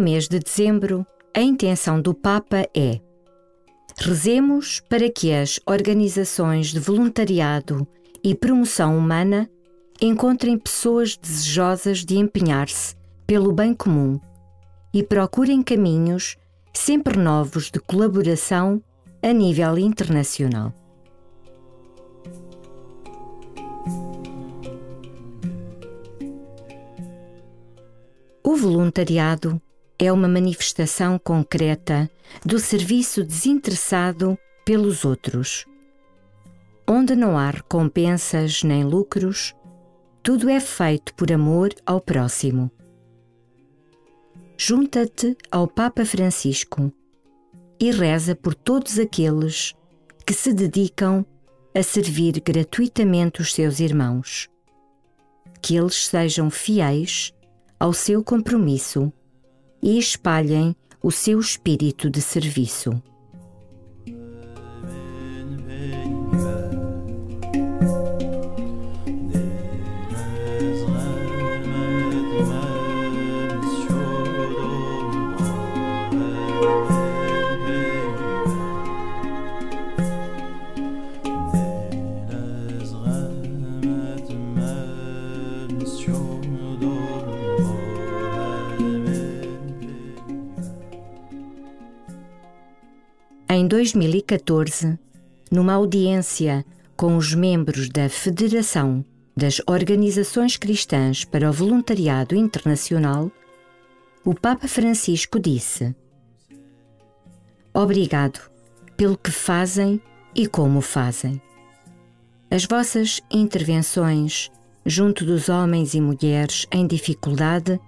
mês de dezembro, a intenção do Papa é: rezemos para que as organizações de voluntariado e promoção humana encontrem pessoas desejosas de empenhar-se pelo bem comum e procurem caminhos sempre novos de colaboração a nível internacional. O voluntariado é uma manifestação concreta do serviço desinteressado pelos outros. Onde não há recompensas nem lucros, tudo é feito por amor ao próximo. Junta-te ao Papa Francisco e reza por todos aqueles que se dedicam a servir gratuitamente os seus irmãos. Que eles sejam fiéis ao seu compromisso e espalhem o seu espírito de serviço. Em 2014, numa audiência com os membros da Federação das Organizações Cristãs para o Voluntariado Internacional, o Papa Francisco disse: Obrigado pelo que fazem e como fazem. As vossas intervenções junto dos homens e mulheres em dificuldade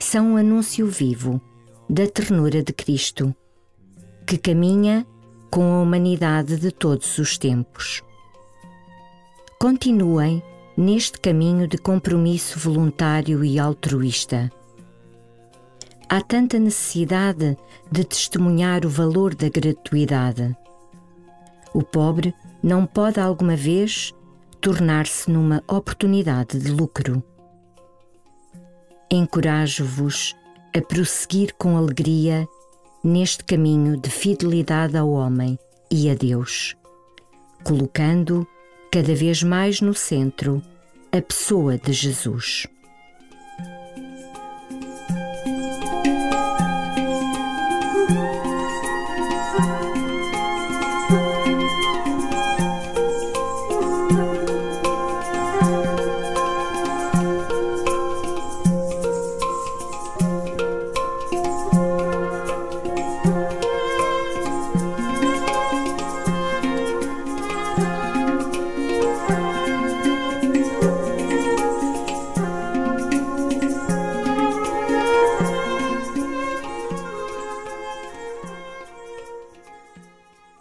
são um anúncio vivo da ternura de Cristo que caminha com a humanidade de todos os tempos. Continuem neste caminho de compromisso voluntário e altruísta. Há tanta necessidade de testemunhar o valor da gratuidade. O pobre não pode alguma vez tornar-se numa oportunidade de lucro. Encorajo-vos a prosseguir com alegria neste caminho de fidelidade ao homem e a Deus, colocando cada vez mais no centro a pessoa de Jesus.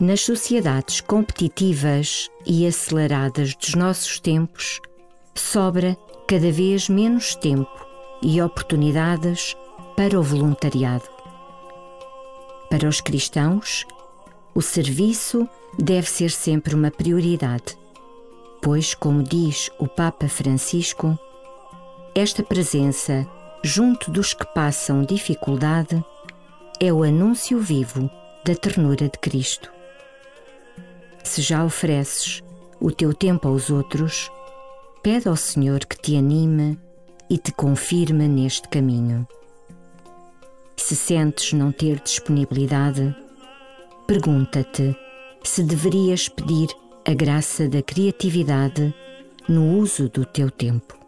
Nas sociedades competitivas e aceleradas dos nossos tempos, sobra cada vez menos tempo e oportunidades para o voluntariado. Para os cristãos, o serviço deve ser sempre uma prioridade, pois, como diz o Papa Francisco, esta presença junto dos que passam dificuldade é o anúncio vivo da ternura de Cristo. Se já ofereces o teu tempo aos outros, pede ao Senhor que te anime e te confirme neste caminho. Se sentes não ter disponibilidade, pergunta-te se deverias pedir a graça da criatividade no uso do teu tempo.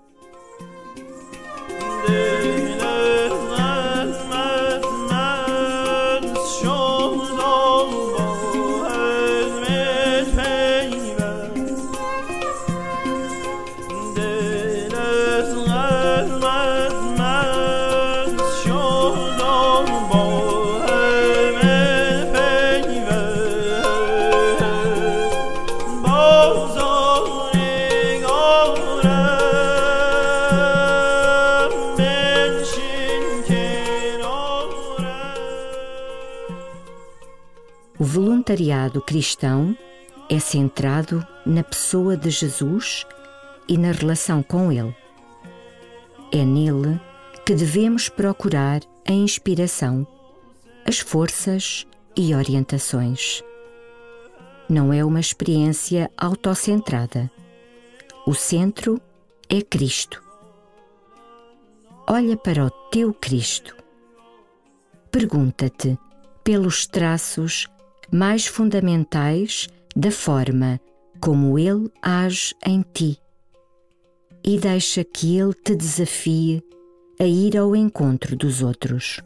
Voluntariado cristão é centrado na pessoa de Jesus e na relação com Ele. É nele que devemos procurar a inspiração, as forças e orientações. Não é uma experiência autocentrada. O centro é Cristo. Olha para o teu Cristo. Pergunta-te pelos traços mais fundamentais da forma como Ele age em ti e deixa que Ele te desafie a ir ao encontro dos outros.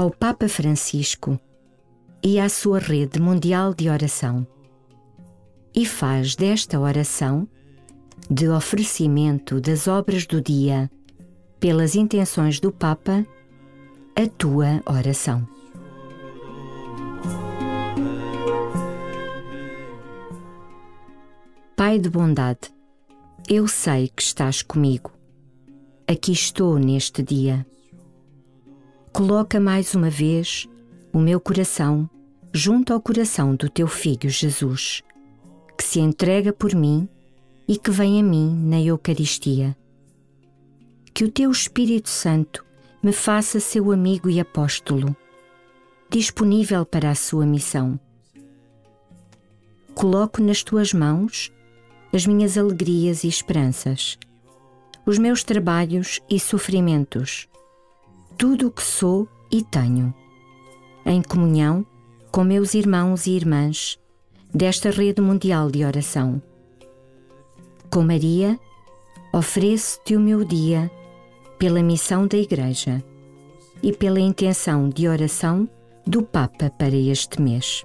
Ao Papa Francisco e à sua rede mundial de oração e faz desta oração, de oferecimento das obras do dia pelas intenções do Papa, a tua oração. Pai de bondade, eu sei que estás comigo. Aqui estou neste dia coloca mais uma vez o meu coração junto ao coração do teu Filho Jesus, que se entrega por mim e que vem a mim na Eucaristia. Que o teu Espírito Santo me faça seu amigo e apóstolo, disponível para a sua missão. Coloco nas tuas mãos as minhas alegrias e esperanças, os meus trabalhos e sofrimentos tudo o que sou e tenho, em comunhão com meus irmãos e irmãs desta rede mundial de oração. Com Maria, ofereço-te o meu dia pela missão da Igreja e pela intenção de oração do Papa para este mês.